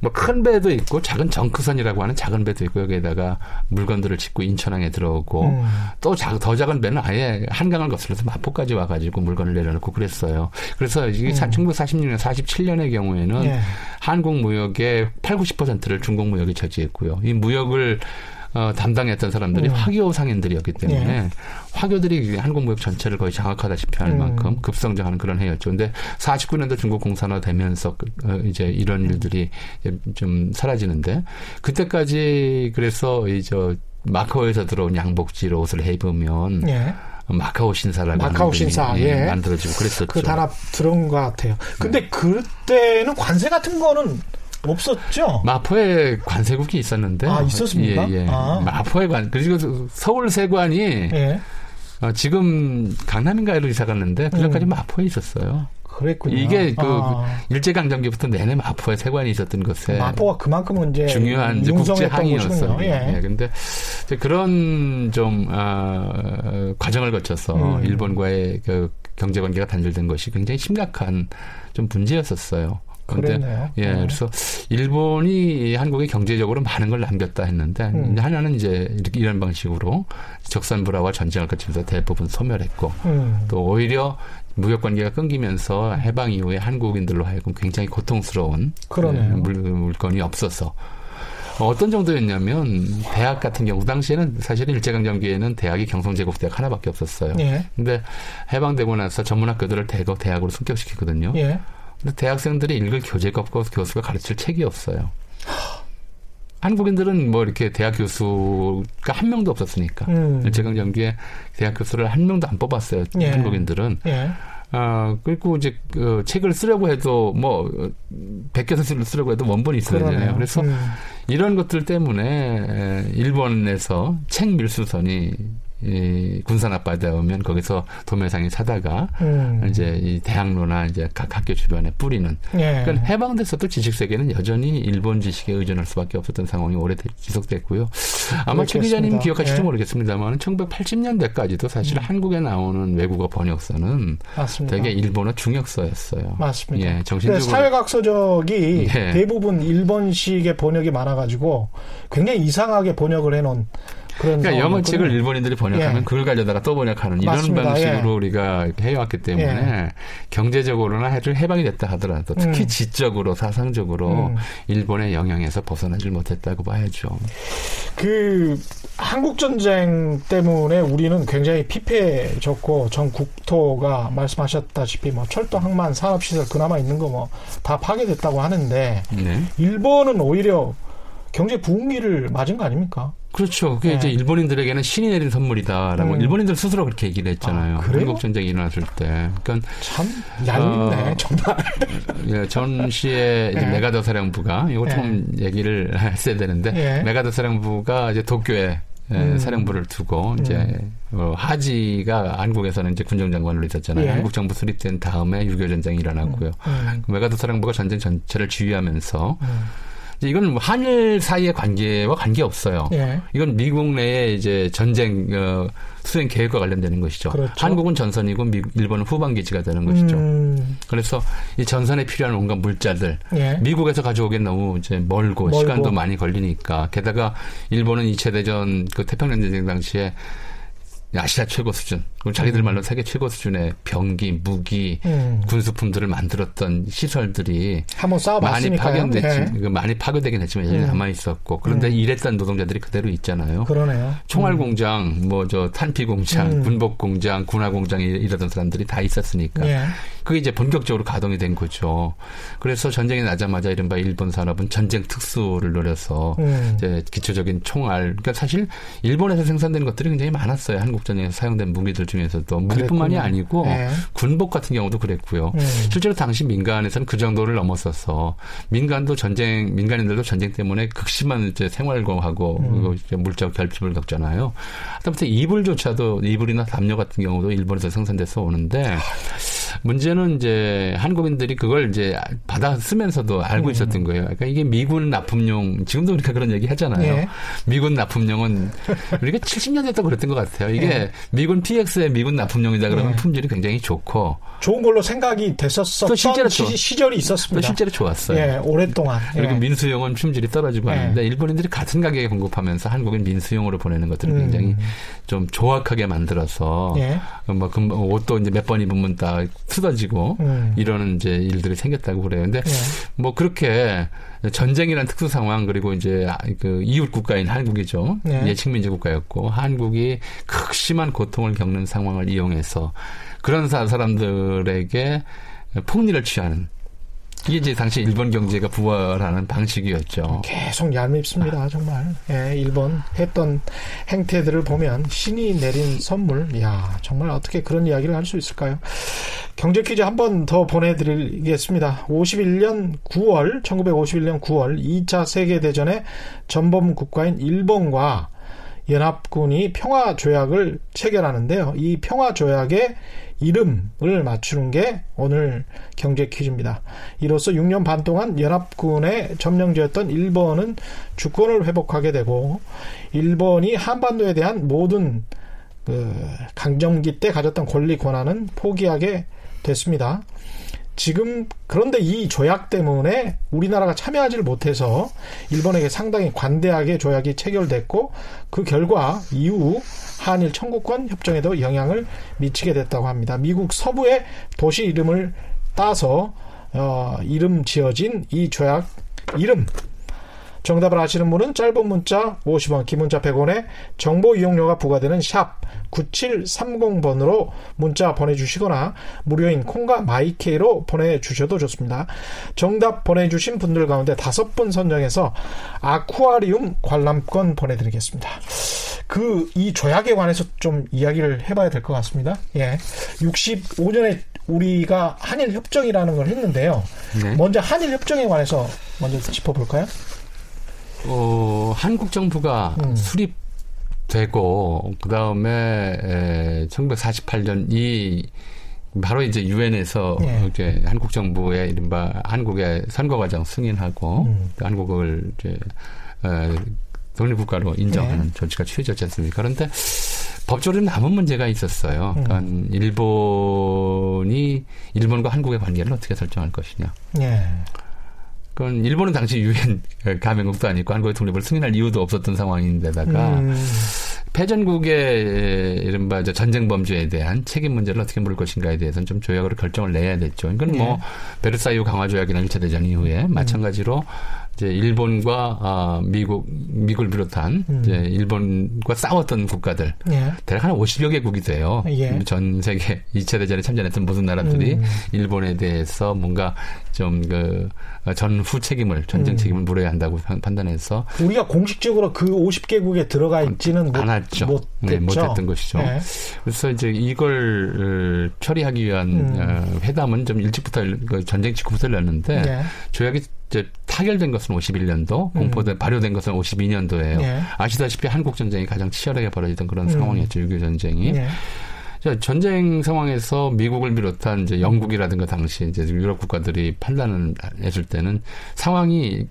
뭐 큰 배도 있고 작은 정크선이라고 하는 작은 배도 있고 여기에다가 물건들을 짓고 인천항에 들어오고 음. 또더 작은 배는 아예 한강을 거슬러서 마포까지 와가지고 물건을 내려놓고 그랬어요. 그래서 이게 음. 1946년, 47년의 경우에는 네. 한국 무역의 8, 90%를 중국 무역이 차지했고요. 이 무역을 어, 담당했던 사람들이 음. 화교 상인들이었기 때문에 네. 화교들이 한국 무역 전체를 거의 장악하다시피 할 음. 만큼 급성장하는 그런 해였죠. 근데 49년도 중국 공산화 되면서 그, 어, 이제 이런 일들이 좀 사라지는데 그때까지 그래서 이제 마카오에서 들어온 양복질 옷을 해입으면 네. 마카오 신사라는 마카오 신사 예, 예. 만들어지고 그랬었죠. 그 단합 들어온 것 같아요. 근데 네. 그때는 관세 같은 거는 없었죠? 마포에 관세국이 있었는데. 아, 있었습니까? 예, 예. 아. 마포에 관, 그리고 서울 세관이 예. 어, 지금 강남인가로 이사 갔는데 그전까지 음. 마포에 있었어요. 그랬군요. 이게 그 아. 일제강점기부터 내내 마포에 세관이 있었던 것에 마포가 그만큼은 이제 중요한 이제 국제 항이었어요. 예. 예. 근데 그런 좀 어, 과정을 거쳐서 음. 일본과의 그 경제 관계가 단절된 것이 굉장히 심각한 좀 문제였었어요. 그런데 예, 네. 그래서 일본이 한국에 경제적으로 많은 걸 남겼다 했는데 음. 하나는 이제 이렇게 이런 방식으로 적산불화와 전쟁을 거치면서 대부분 소멸했고 음. 또 오히려 무역 관계가 끊기면서 해방 이후에 한국인들로 하여금 굉장히 고통스러운 네, 물, 물건이 없어서 어떤 정도였냐면 대학 같은 경우 그 당시에는 사실은 일제강점기에는 대학이 경성제국대학 하나밖에 없었어요. 예. 근데 해방되고 나서 전문학교들을 대거 대학으로 승격시키거든요. 예. 근데 대학생들이 읽을 교재가 없고 교수가 가르칠 책이 없어요. 한국인들은 뭐 이렇게 대학 교수가 한 명도 없었으니까 음. 일제강점기에 대학 교수를 한 명도 안 뽑았어요. 예. 한국인들은. 예. 아, 그리고 이제 그 책을 쓰려고 해도 뭐 베껴서 쓰려고 해도 원본이 있어야 되잖아요. 그래서 음. 이런 것들 때문에 일본에서 책 밀수선이 이 군산 앞바다에 오면 거기서 도매상이 사다가 음. 이제 이 대학로나 이제 각 학교 주변에 뿌리는. 예. 그러니까 해방됐어도 지식 세계는 여전히 일본 지식에 의존할 수밖에 없었던 상황이 오래 지속됐고요. 아마 최 기자님 기억하실지 예. 모르겠습니다만 1980년대까지도 사실 음. 한국에 나오는 외국어 번역서는 맞습니다. 되게 일본어 중역서였어요. 맞습니다. 예, 정신적으로 사회학 서적이 예. 대부분 일본식의 번역이 많아가지고 굉장히 이상하게 번역을 해놓은 그러니까 영어 책을 일본인들이 번역하면 예. 그걸 가져다가 또 번역하는 이런 맞습니다. 방식으로 예. 우리가 해왔기 때문에 예. 경제적으로나 해를 해방이 됐다 하더라도 특히 음. 지적으로 사상적으로 음. 일본의 영향에서 벗어나질 못했다고 봐야죠. 그 한국 전쟁 때문에 우리는 굉장히 피폐해졌고 전 국토가 말씀하셨다시피 뭐 철도 항만 산업시설 그나마 있는 거 뭐 다 파괴됐다고 하는데 네. 일본은 오히려 경제 부흥기를 맞은 거 아닙니까? 그렇죠. 그게 네. 이제 일본인들에게는 신이 내린 선물이다라고 음. 일본인들 스스로 그렇게 얘기를 했잖아요. 아, 한국 전쟁이 일어났을 때. 그러니까 참 얄밉네, 어, 정말. 예, 전시에 네. 메가더 사령부가 이거 좀 네. 얘기를 했어야 되는데 네. 메가더 사령부가 이제 도쿄에 예, 음. 사령부를 두고 이제 음. 어, 하지가 한국에서는 이제 군정장관으로 있었잖아요. 예. 한국 정부 수립된 다음에 6.25 전쟁이 일어났고요. 음. 음. 메가더 사령부가 전쟁 전체를 지휘하면서 음. 이건 뭐 한일 사이의 관계와 관계 없어요. 예. 이건 미국 내에 이제 전쟁 어, 수행 계획과 관련되는 것이죠. 그렇죠. 한국은 전선이고 미, 일본은 후방 기지가 되는 것이죠. 음. 그래서 이 전선에 필요한 온갖 물자들 예. 미국에서 가져오기엔 너무 이제 멀고, 멀고, 시간도 많이 걸리니까 게다가 일본은 2차 대전 그 태평양 전쟁 당시에 아시아 최고 수준, 자기들 음. 말로 세계 최고 수준의 병기, 무기, 음. 군수품들을 만들었던 시설들이 많이 파견됐지, 네. 그 많이 파괴되긴 했지만 여전히 음. 남아 있었고 그런데 음. 일했던 노동자들이 그대로 있잖아요. 그러네요. 총알 음. 공장, 뭐 저 탄피 공장, 음. 군복 공장, 군화 공장 이러던 사람들이 다 있었으니까 네. 그게 이제 본격적으로 가동이 된 거죠. 그래서 전쟁이 나자마자 이른바 일본 산업은 전쟁 특수를 노려서 이제 기초적인 총알, 그러니까 사실 일본에서 생산되는 것들이 굉장히 많았어요. 한국 전쟁에서 사용된 무기들 중 에서도 무기뿐만이 아니고 네. 군복 같은 경우도 그랬고요. 음. 실제로 당시 민간에서는 그 정도를 넘었어서 민간도 전쟁 민간인들도 전쟁 때문에 극심한 이제 생활고하고 음. 물적 결핍을 겪잖아요. 하다못해 이불조차도 이불이나 담요 같은 경우도 일본에서 생산돼서 오는데 문제는 이제 한국인들이 그걸 이제 받아 쓰면서도 알고 음. 있었던 거예요. 그러니까 이게 미군 납품용 지금도 우리가 그런 얘기 하잖아요. 예. 미군 납품용은 우리가 70년대 때 그랬던 것 같아요. 이게 예. 미군 PX의 미군 납품용이다 그러면 예. 품질이 굉장히 좋고 좋은 걸로 생각이 됐었던 실제로 시, 시절이 있었습니다. 또 실제로 좋았어요. 예, 오랫동안. 그리고 예. 민수용은 품질이 떨어지고 예. 하는데 일본인들이 같은 가격에 공급하면서 한국인 민수용으로 보내는 것들을 음. 굉장히 좀 조악하게 만들어서 예. 뭐 옷도 이제 몇 번 입으면 다 쓰러지고 음. 이러는 이제 일들이 생겼다고 그래요. 근데 예. 뭐 그렇게 전쟁이라는 특수 상황 그리고 이제 그 이웃 국가인 한국이죠. 네. 예측민주 국가였고 한국이 극심한 고통을 겪는 상황을 이용해서 그런 사람들에게 폭리를 취하는 이게 이제 당시 일본 경제가 부활하는 방식이었죠. 계속 얄밉습니다, 정말. 예, 일본 했던 행태들을 보면 신이 내린 선물, 이야, 정말 어떻게 그런 이야기를 할 수 있을까요? 경제 퀴즈 한 번 더 보내드리겠습니다. 51년 9월, 1951년 9월 2차 세계대전의 전범 국가인 일본과 연합군이 평화조약을 체결하는데요. 이 평화조약의 이름을 맞추는 게 오늘 경제 퀴즈입니다. 이로써 6년 반 동안 연합군의 점령지였던 일본은 주권을 회복하게 되고 일본이 한반도에 대한 모든 그 강점기 때 가졌던 권리 권한은 포기하게 됐습니다. 지금 그런데 이 조약 때문에 우리나라가 참여하지를 못해서 일본에게 상당히 관대하게 조약이 체결됐고 그 결과 이후 한일 청구권 협정에도 영향을 미치게 됐다고 합니다. 미국 서부의 도시 이름을 따서 어, 이름 지어진 이 조약 이름 정답을 아시는 분은 짧은 문자 50원, 긴 문자 100원에 정보 이용료가 부과되는 샵 9730번으로 문자 보내주시거나 무료인 콩과 마이케이로 보내주셔도 좋습니다. 정답 보내주신 분들 가운데 다섯 분 선정해서 아쿠아리움 관람권 보내드리겠습니다. 그 이 조약에 관해서 좀 이야기를 해봐야 될 것 같습니다. 예, 65년에 우리가 한일 협정이라는 걸 했는데요. 네. 먼저 한일 협정에 관해서 먼저 짚어볼까요? 어, 한국 정부가 음. 수립되고 그 다음에 1948년 이 바로 이제 유엔에서 예. 이제 한국 정부의 이른바 한국의 선거 과정 승인하고 음. 그 한국을 이제 에, 독립국가로 인정하는 예. 조치가 취해졌지 않습니까? 그런데 법적으로 남은 문제가 있었어요. 음. 그러니까 일본이 일본과 한국의 관계를 어떻게 설정할 것이냐. 예. 그건 일본은 당시 유엔 가맹국도 아니고 한국의 독립을 승인할 이유도 없었던 상황인데다가 음, 패전국의 이른바 이제 전쟁 범죄에 대한 책임 문제를 어떻게 물을 것인가에 대해서는 좀 조약으로 결정을 내야 됐죠. 이건 뭐 예. 베르사유 강화 조약이나 1차 대전 이후에 마찬가지로 이제 일본과 아, 미국 미국을 비롯한 음. 이제 일본과 싸웠던 국가들 예. 대략 한 50여 개국이 돼요. 예. 전 세계 2차 대전에 참전했던 모든 나라들이 음. 일본에 대해서 뭔가 좀 그 전후 책임을 전쟁 음. 책임을 물어야 한다고 판- 판단해서 우리가 공식적으로 그 50개국에 들어가 있지는 못, 안 했죠. 못했죠. 네, 못했던 것이죠. 예. 그래서 이제 이걸 어, 처리하기 위한 음. 어, 회담은 좀 일찍부터 열- 그 전쟁 직후부터 열렸는데 예. 조약이 이제 타결된 것은 51년도, 음. 공포된 발효된 것은 52년도예요. 예. 아시다시피 한국 전쟁이 가장 치열하게 벌어지던 그런 음. 상황이었죠. 6.25 전쟁이. 예. 자, 전쟁 상황에서 미국을 비롯한 이제 영국이라든가 당시 이제 유럽 국가들이 판단을 했을 때는 상황이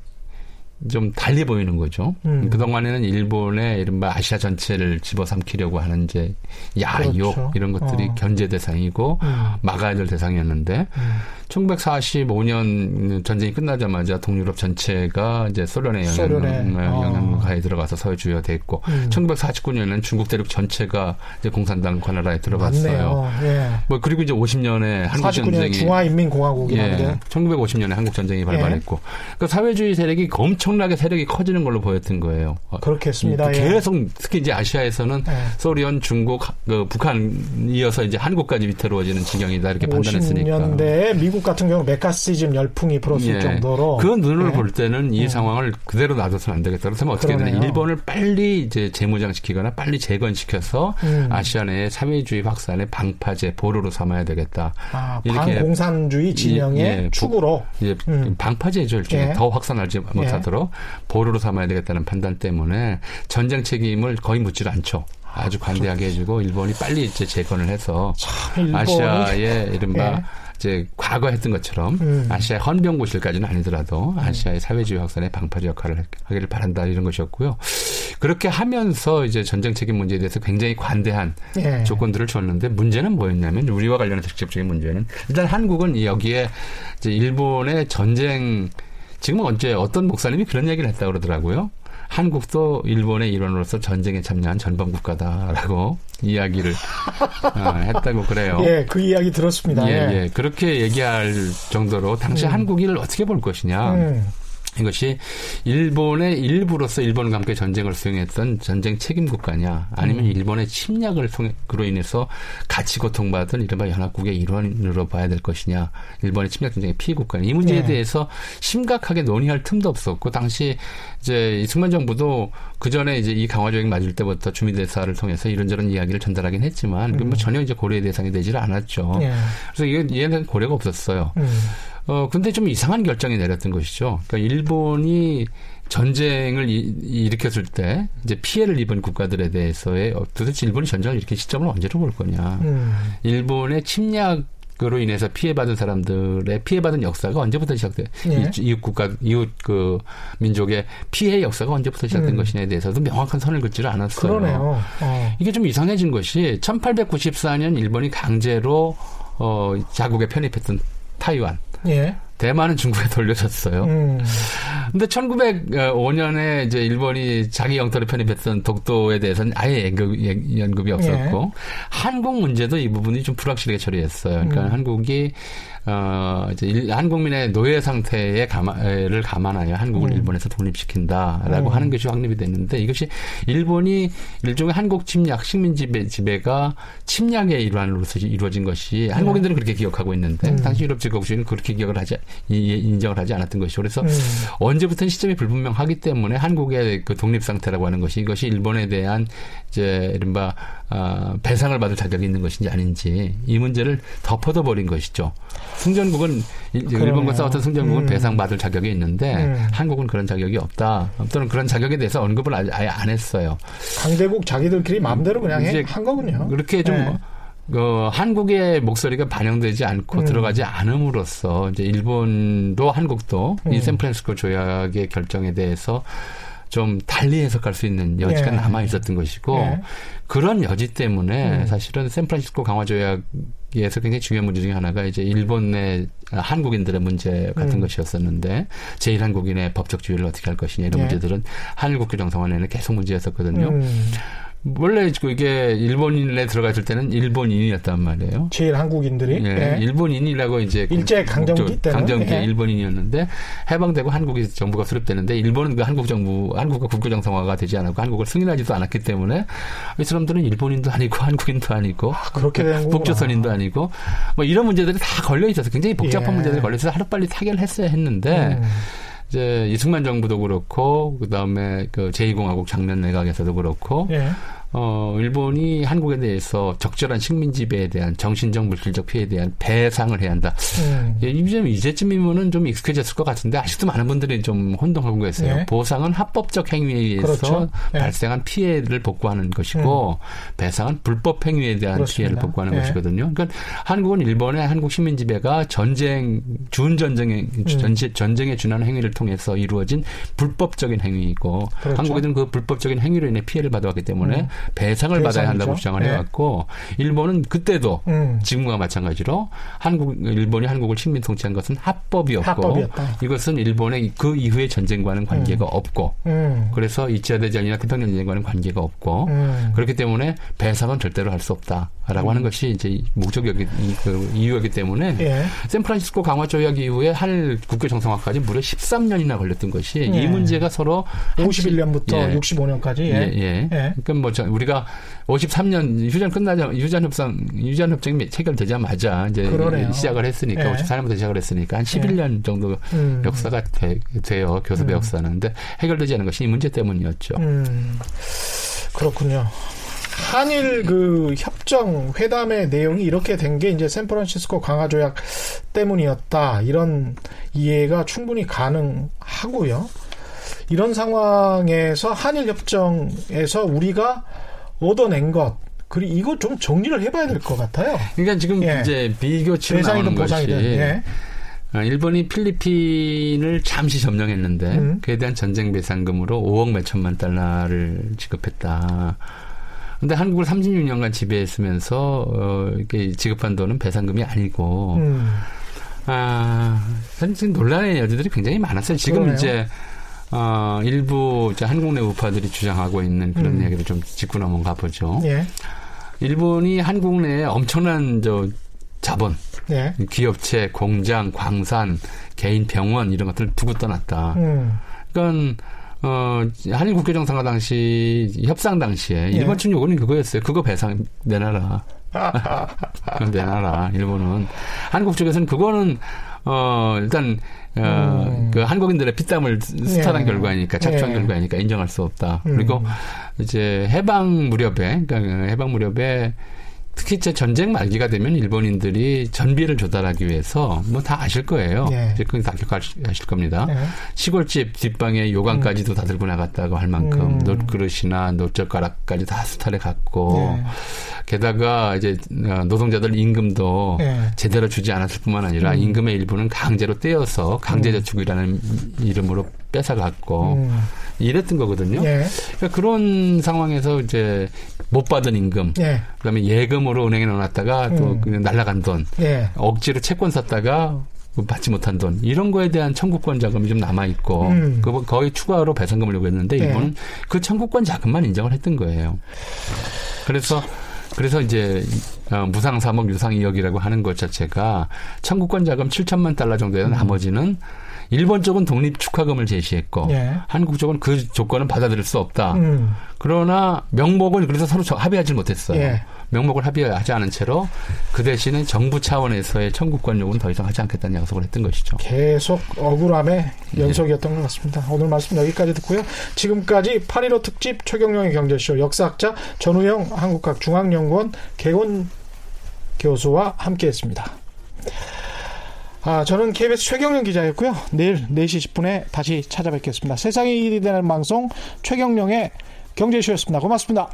좀 달리 보이는 거죠. 음. 그동안에는 일본의 이른바 아시아 전체를 집어삼키려고 하는 이제 야욕 그렇죠. 이런 것들이 어. 견제 대상이고 음. 막아야 될 대상이었는데 음. 1945년 전쟁이 끝나자마자 동유럽 전체가 이제 소련의 영향, 어. 영향가에 들어가서 서해주의가 됐고 음. 1949년에는 중국 대륙 전체가 이제 공산당 관할하에 들어갔어요. 예. 뭐 그리고 이제 50년에 한국 49년 전쟁이 중화인민공화국이라는데 예, 1950년에 한국 전쟁이 발발했고 그 사회주의 세력이 엄청 나게 세력이 커지는 걸로 보였던 거예요. 어, 그렇게 했습니다. 예. 계속 특히 이제 아시아에서는 예. 소련, 중국, 그 북한 이어서 이제 한국까지 위태로워지는 지경이다 이렇게 판단했으니까. 50년대에 미국 같은 경우 메카시즘 열풍이 불었을 예. 정도로 그 눈으로 예. 볼 때는 이 예. 상황을 그대로 놔둬서는 안 되겠다. 그렇다면 어떻게 되냐. 일본을 빨리 이제 재무장시키거나 빨리 재건시켜서 음. 아시아 내의 사회주의 확산의 방파제, 보루로 삼아야 되겠다. 아, 이렇게 반공산주의 진영의 예, 예, 축으로 이제 음. 방파제죠. 일종의 예. 더 확산하지 못하도록 보루로 삼아야 되겠다는 판단 때문에 전쟁 책임을 거의 묻질 않죠. 아주 관대하게 해주고 일본이 빨리 이제 재건을 해서 아시아의 이른바 예. 이제 과거 했던 것처럼 음. 아시아의 헌병고실까지는 아니더라도 아시아의 사회주의 확산의 방파제 역할을 하기를 바란다 이런 것이었고요. 그렇게 하면서 이제 전쟁 책임 문제에 대해서 굉장히 관대한 예. 조건들을 줬는데 문제는 뭐였냐면 우리와 관련해서 직접적인 문제는 일단 한국은 여기에 이제 일본의 전쟁 지금은 언제 어떤 목사님이 그런 얘기를 했다고 그러더라고요. 한국도 일본의 일원으로서 전쟁에 참여한 전범 국가다라고 이야기를 어, 했다고 그래요. 예, 그 이야기 들었습니다. 예, 예. 그렇게 얘기할 정도로 당시 음. 한국을 어떻게 볼 것이냐. 음. 이것이 일본의 일부로서 일본과 함께 전쟁을 수행했던 전쟁 책임 국가냐, 아니면 음. 일본의 침략을 통해로 인해서 같이 고통받은 이른바 연합국의 일원으로 봐야 될 것이냐, 일본의 침략 전쟁의 피해 국가냐 이 문제에 네. 대해서 심각하게 논의할 틈도 없었고 당시 이제 이승만 정부도 그 전에 이제 이 강화 조약 맞을 때부터 주민대사를 통해서 이런저런 이야기를 전달하긴 했지만 뭐 음. 전혀 이제 고려의 대상이 되지를 않았죠. 예. 그래서 이게 얘는 고려가 없었어요. 음. 어, 근데 좀 이상한 결정이 내렸던 것이죠. 그러니까 일본이 전쟁을 이, 일으켰을 때 이제 피해를 입은 국가들에 대해서의 어, 도대체 일본이 전쟁을 일으킨 시점을 언제로 볼 거냐. 음. 일본의 침략 으로 인해서 피해받은 사람들의 피해받은 역사가 언제부터 시작돼? 예. 이- 이웃 국가, 이웃 그 민족의 피해 역사가 언제부터 시작된 음. 것이냐에 대해서도 명확한 선을 긋지를 않았어요. 그러네요. 어. 이게 좀 이상해진 것이 1894년 일본이 강제로 어, 자국에 편입했던 타이완. 예. 대만은 중국에 돌려졌어요. 음. 근데 1905년에 이제 일본이 자기 영토를 편입했던 독도에 대해서는 아예 연급, 연급이 없었고 예. 한국 문제도 이 부분이 좀 불확실하게 처리했어요. 그러니까 음. 한국이 어, 이제 일, 한국민의 노예 상태에 감안을 감안하여 한국을 음. 일본에서 독립시킨다라고 음. 하는 것이 확립이 됐는데 이것이 일본이 일종의 한국 침략, 식민 지배, 지배가 침략의 일환으로서 이루어진 것이 한국인들은 그렇게 기억하고 있는데 음. 당시 유럽 제국주의는 그렇게 기억을 하지 인정을 하지 않았던 것이죠. 그래서 음. 언제부터 시점이 불분명하기 때문에 한국의 그 독립 상태라고 하는 것이 이것이 일본에 대한 이제 이른바 어, 배상을 받을 자격이 있는 것인지 아닌지 이 문제를 덮어둬 버린 것이죠. 승전국은 일본과 싸웠던 승전국은 음. 배상받을 자격이 있는데 음. 한국은 그런 자격이 없다. 또는 그런 자격에 대해서 언급을 아예 안 했어요. 강대국 자기들끼리 마음대로 그냥 이제 한 거군요. 그렇게 좀 네. 어, 한국의 목소리가 반영되지 않고 음. 들어가지 않음으로써 이제 일본도 한국도 이 음. 샌프란시스코 조약의 결정에 대해서 좀 달리 해석할 수 있는 여지가 예. 남아 있었던 것이고 예. 그런 여지 때문에 음. 사실은 샌프란시스코 강화 조약 에서 굉장히 중요한 문제 중에 하나가 이제 일본의 한국인들의 문제 같은 음. 것이었었는데 제일 한국인의 법적 지위를 어떻게 할 것이냐 이런 예. 문제들은 한일국교 정상화에는 계속 문제였었거든요. 음. 원래 이게 일본인에 들어갔을 때는 일본인이었단 말이에요. 제일 한국인들이 예, 네. 일본인이라고 이제 일제 강점기 때 강점기 네. 일본인이었는데 해방되고 한국이 정부가 수립되는데 일본은 그 한국 정부 한국과 국교 정상화가 되지 않았고 한국을 승인하지도 않았기 때문에 이 사람들은 일본인도 아니고 한국인도 아니고 아, 그렇게 된 북조선인도 아니고 뭐 이런 문제들이 다 걸려 있어서 굉장히 복잡한 예. 문제들이 걸려 있어서 하루 빨리 타결 했어야 했는데. 음. 이제 이승만 정부도 그렇고 그다음에 그 제2공화국 장면 내각에서도 그렇고 예. 어, 일본이 한국에 대해서 적절한 식민 지배에 대한 정신적 물질적 피해에 대한 배상을 해야 한다. 음. 예, 이제쯤 이제쯤이면은 좀 익숙해졌을 것 같은데 아직도 많은 분들이 좀 혼동하고 계세요. 네. 보상은 합법적 행위에 의해서 그렇죠. 네. 발생한 피해를 복구하는 것이고 음. 배상은 불법 행위에 대한 그렇습니다. 피해를 복구하는 네. 것이거든요. 그러니까 한국은 일본의 한국 식민 지배가 전쟁 준 전쟁에 음. 전쟁에 준하는 행위를 통해서 이루어진 불법적인 행위이고 그렇죠. 한국에는 그 불법적인 행위로 인해 피해를 받아왔기 때문에 음. 배상을 받아야 한다고 주장을 네. 해왔고 일본은 그때도 음. 지금과 마찬가지로 한국 일본이 한국을 식민 통치한 것은 합법이었고 합법이었다. 이것은 일본의 그 이후의 전쟁과는 관계가 음. 없고 음. 그래서 2차 대전이나 태평양 전쟁과는 관계가 없고 음. 그렇기 때문에 배상은 절대로 할 수 없다 라고 하는 음. 것이 이제 목적이었기 그 이유였기 때문에 예. 샌프란시스코 강화 조약 이후에 할 국교 정상화까지 무려 13년이나 걸렸던 것이 예. 이 문제가 서로 51년부터 예. 65년까지 예. 예. 예. 예. 그러니까 뭐 우리가 53년 휴전 끝나자 휴전 협상 휴전 협정이 체결되자마자 이제 그러네요. 시작을 했으니까 네. 54년부터 시작을 했으니까 한 11년 네. 정도 음. 역사가 되, 돼요 교섭의 음. 역사는 근데 해결되지 않은 것이 이 문제 때문이었죠. 음. 그렇군요. 한일 그 협정 회담의 내용이 이렇게 된 게 이제 샌프란시스코 강화 조약 때문이었다 이런 이해가 충분히 가능하고요. 이런 상황에서 한일 협정에서 우리가 얻어낸 것 그리고 이거 좀 정리를 해봐야 될 것 같아요. 그러니까 지금 예. 이제 비교치로 나오는 것이 예. 어, 일본이 필리핀을 잠시 점령했는데 음. 그에 대한 전쟁 배상금으로 5억 몇천만 달러를 지급했다. 근데 한국을 36년간 지배했으면서 어, 이렇게 지급한 돈은 배상금이 아니고 음. 아 사실 논란의 여지들이 굉장히 많았어요. 지금 그러네요. 이제 어, 일부 이제 한국 내 우파들이 주장하고 있는 그런 음. 이야기를 좀 짚고 넘어가 보죠. 예. 일본이 한국 내에 엄청난 저 자본, 예. 기업체, 공장, 광산, 개인 병원 이런 것들을 두고 떠났다. 음. 그러니까 어, 한일 국교 정 상화 당시 협상 당시에 예. 일본 측 요구는 그거였어요. 그거 배상 내놔라. 그건 내놔라. 일본은 한국 쪽에서는 그거는 어 일단 어, 음. 그 한국인들의 피땀을 스타한 예. 결과니까 착취한 예. 결과니까 인정할 수 없다. 음. 그리고 이제 해방 무렵에 그러니까 해방 무렵에 특히 이제 전쟁 말기가 되면 일본인들이 전비를 조달하기 위해서 뭐 다 아실 거예요. 예. 이제 그건 다 기억하실 겁니다. 예. 시골집 뒷방에 요강까지도 음. 다 들고 나갔다고 할 만큼 음. 노그릇이나 노젓가락까지 다 수탈해 갔고 예. 게다가 이제 어, 노동자들 임금도 예. 제대로 주지 않았을 뿐만 아니라 음. 임금의 일부는 강제로 떼어서 강제저축이라는 음. 이름으로 뺏어갔고 음. 이랬던 거거든요. 예. 그러니까 그런 상황에서 이제 못 받은 임금, 예. 그다음에 예금으로 은행에 넣어놨다가 또 음. 날라간 돈, 예. 억지로 채권 샀다가 받지 못한 돈 이런 거에 대한 청구권 자금이 좀 남아 있고 음. 그 거의 추가로 배상금을 요구했는데 네. 이거는 그 청구권 자금만 인정을 했던 거예요. 그래서 그래서 이제 어, 무상 3억 유상 2억이라고 하는 것 자체가 청구권 자금 7천만 달러 정도에 나머지는 일본 쪽은 독립 축하금을 제시했고 예. 한국 쪽은 그 조건은 받아들일 수 없다. 음. 그러나 명목을 그래서 서로 저- 합의하지 못했어요. 예. 명목을 합의하지 않은 채로 그 대신에 정부 차원에서의 청구권 요구는 더 이상 하지 않겠다는 약속을 했던 것이죠. 계속 억울함의 연속이었던 것 같습니다. 오늘 말씀 여기까지 듣고요. 지금까지 8.15 특집 최경영의 경제쇼 역사학자 전우영 한국학 중앙연구원 개원 교수와 함께했습니다. 아, 저는 KBS 최경영 기자였고요. 내일 4시 10분에 다시 찾아뵙겠습니다. 세상이 일이 되는 방송 최경영의 경제쇼였습니다. 고맙습니다.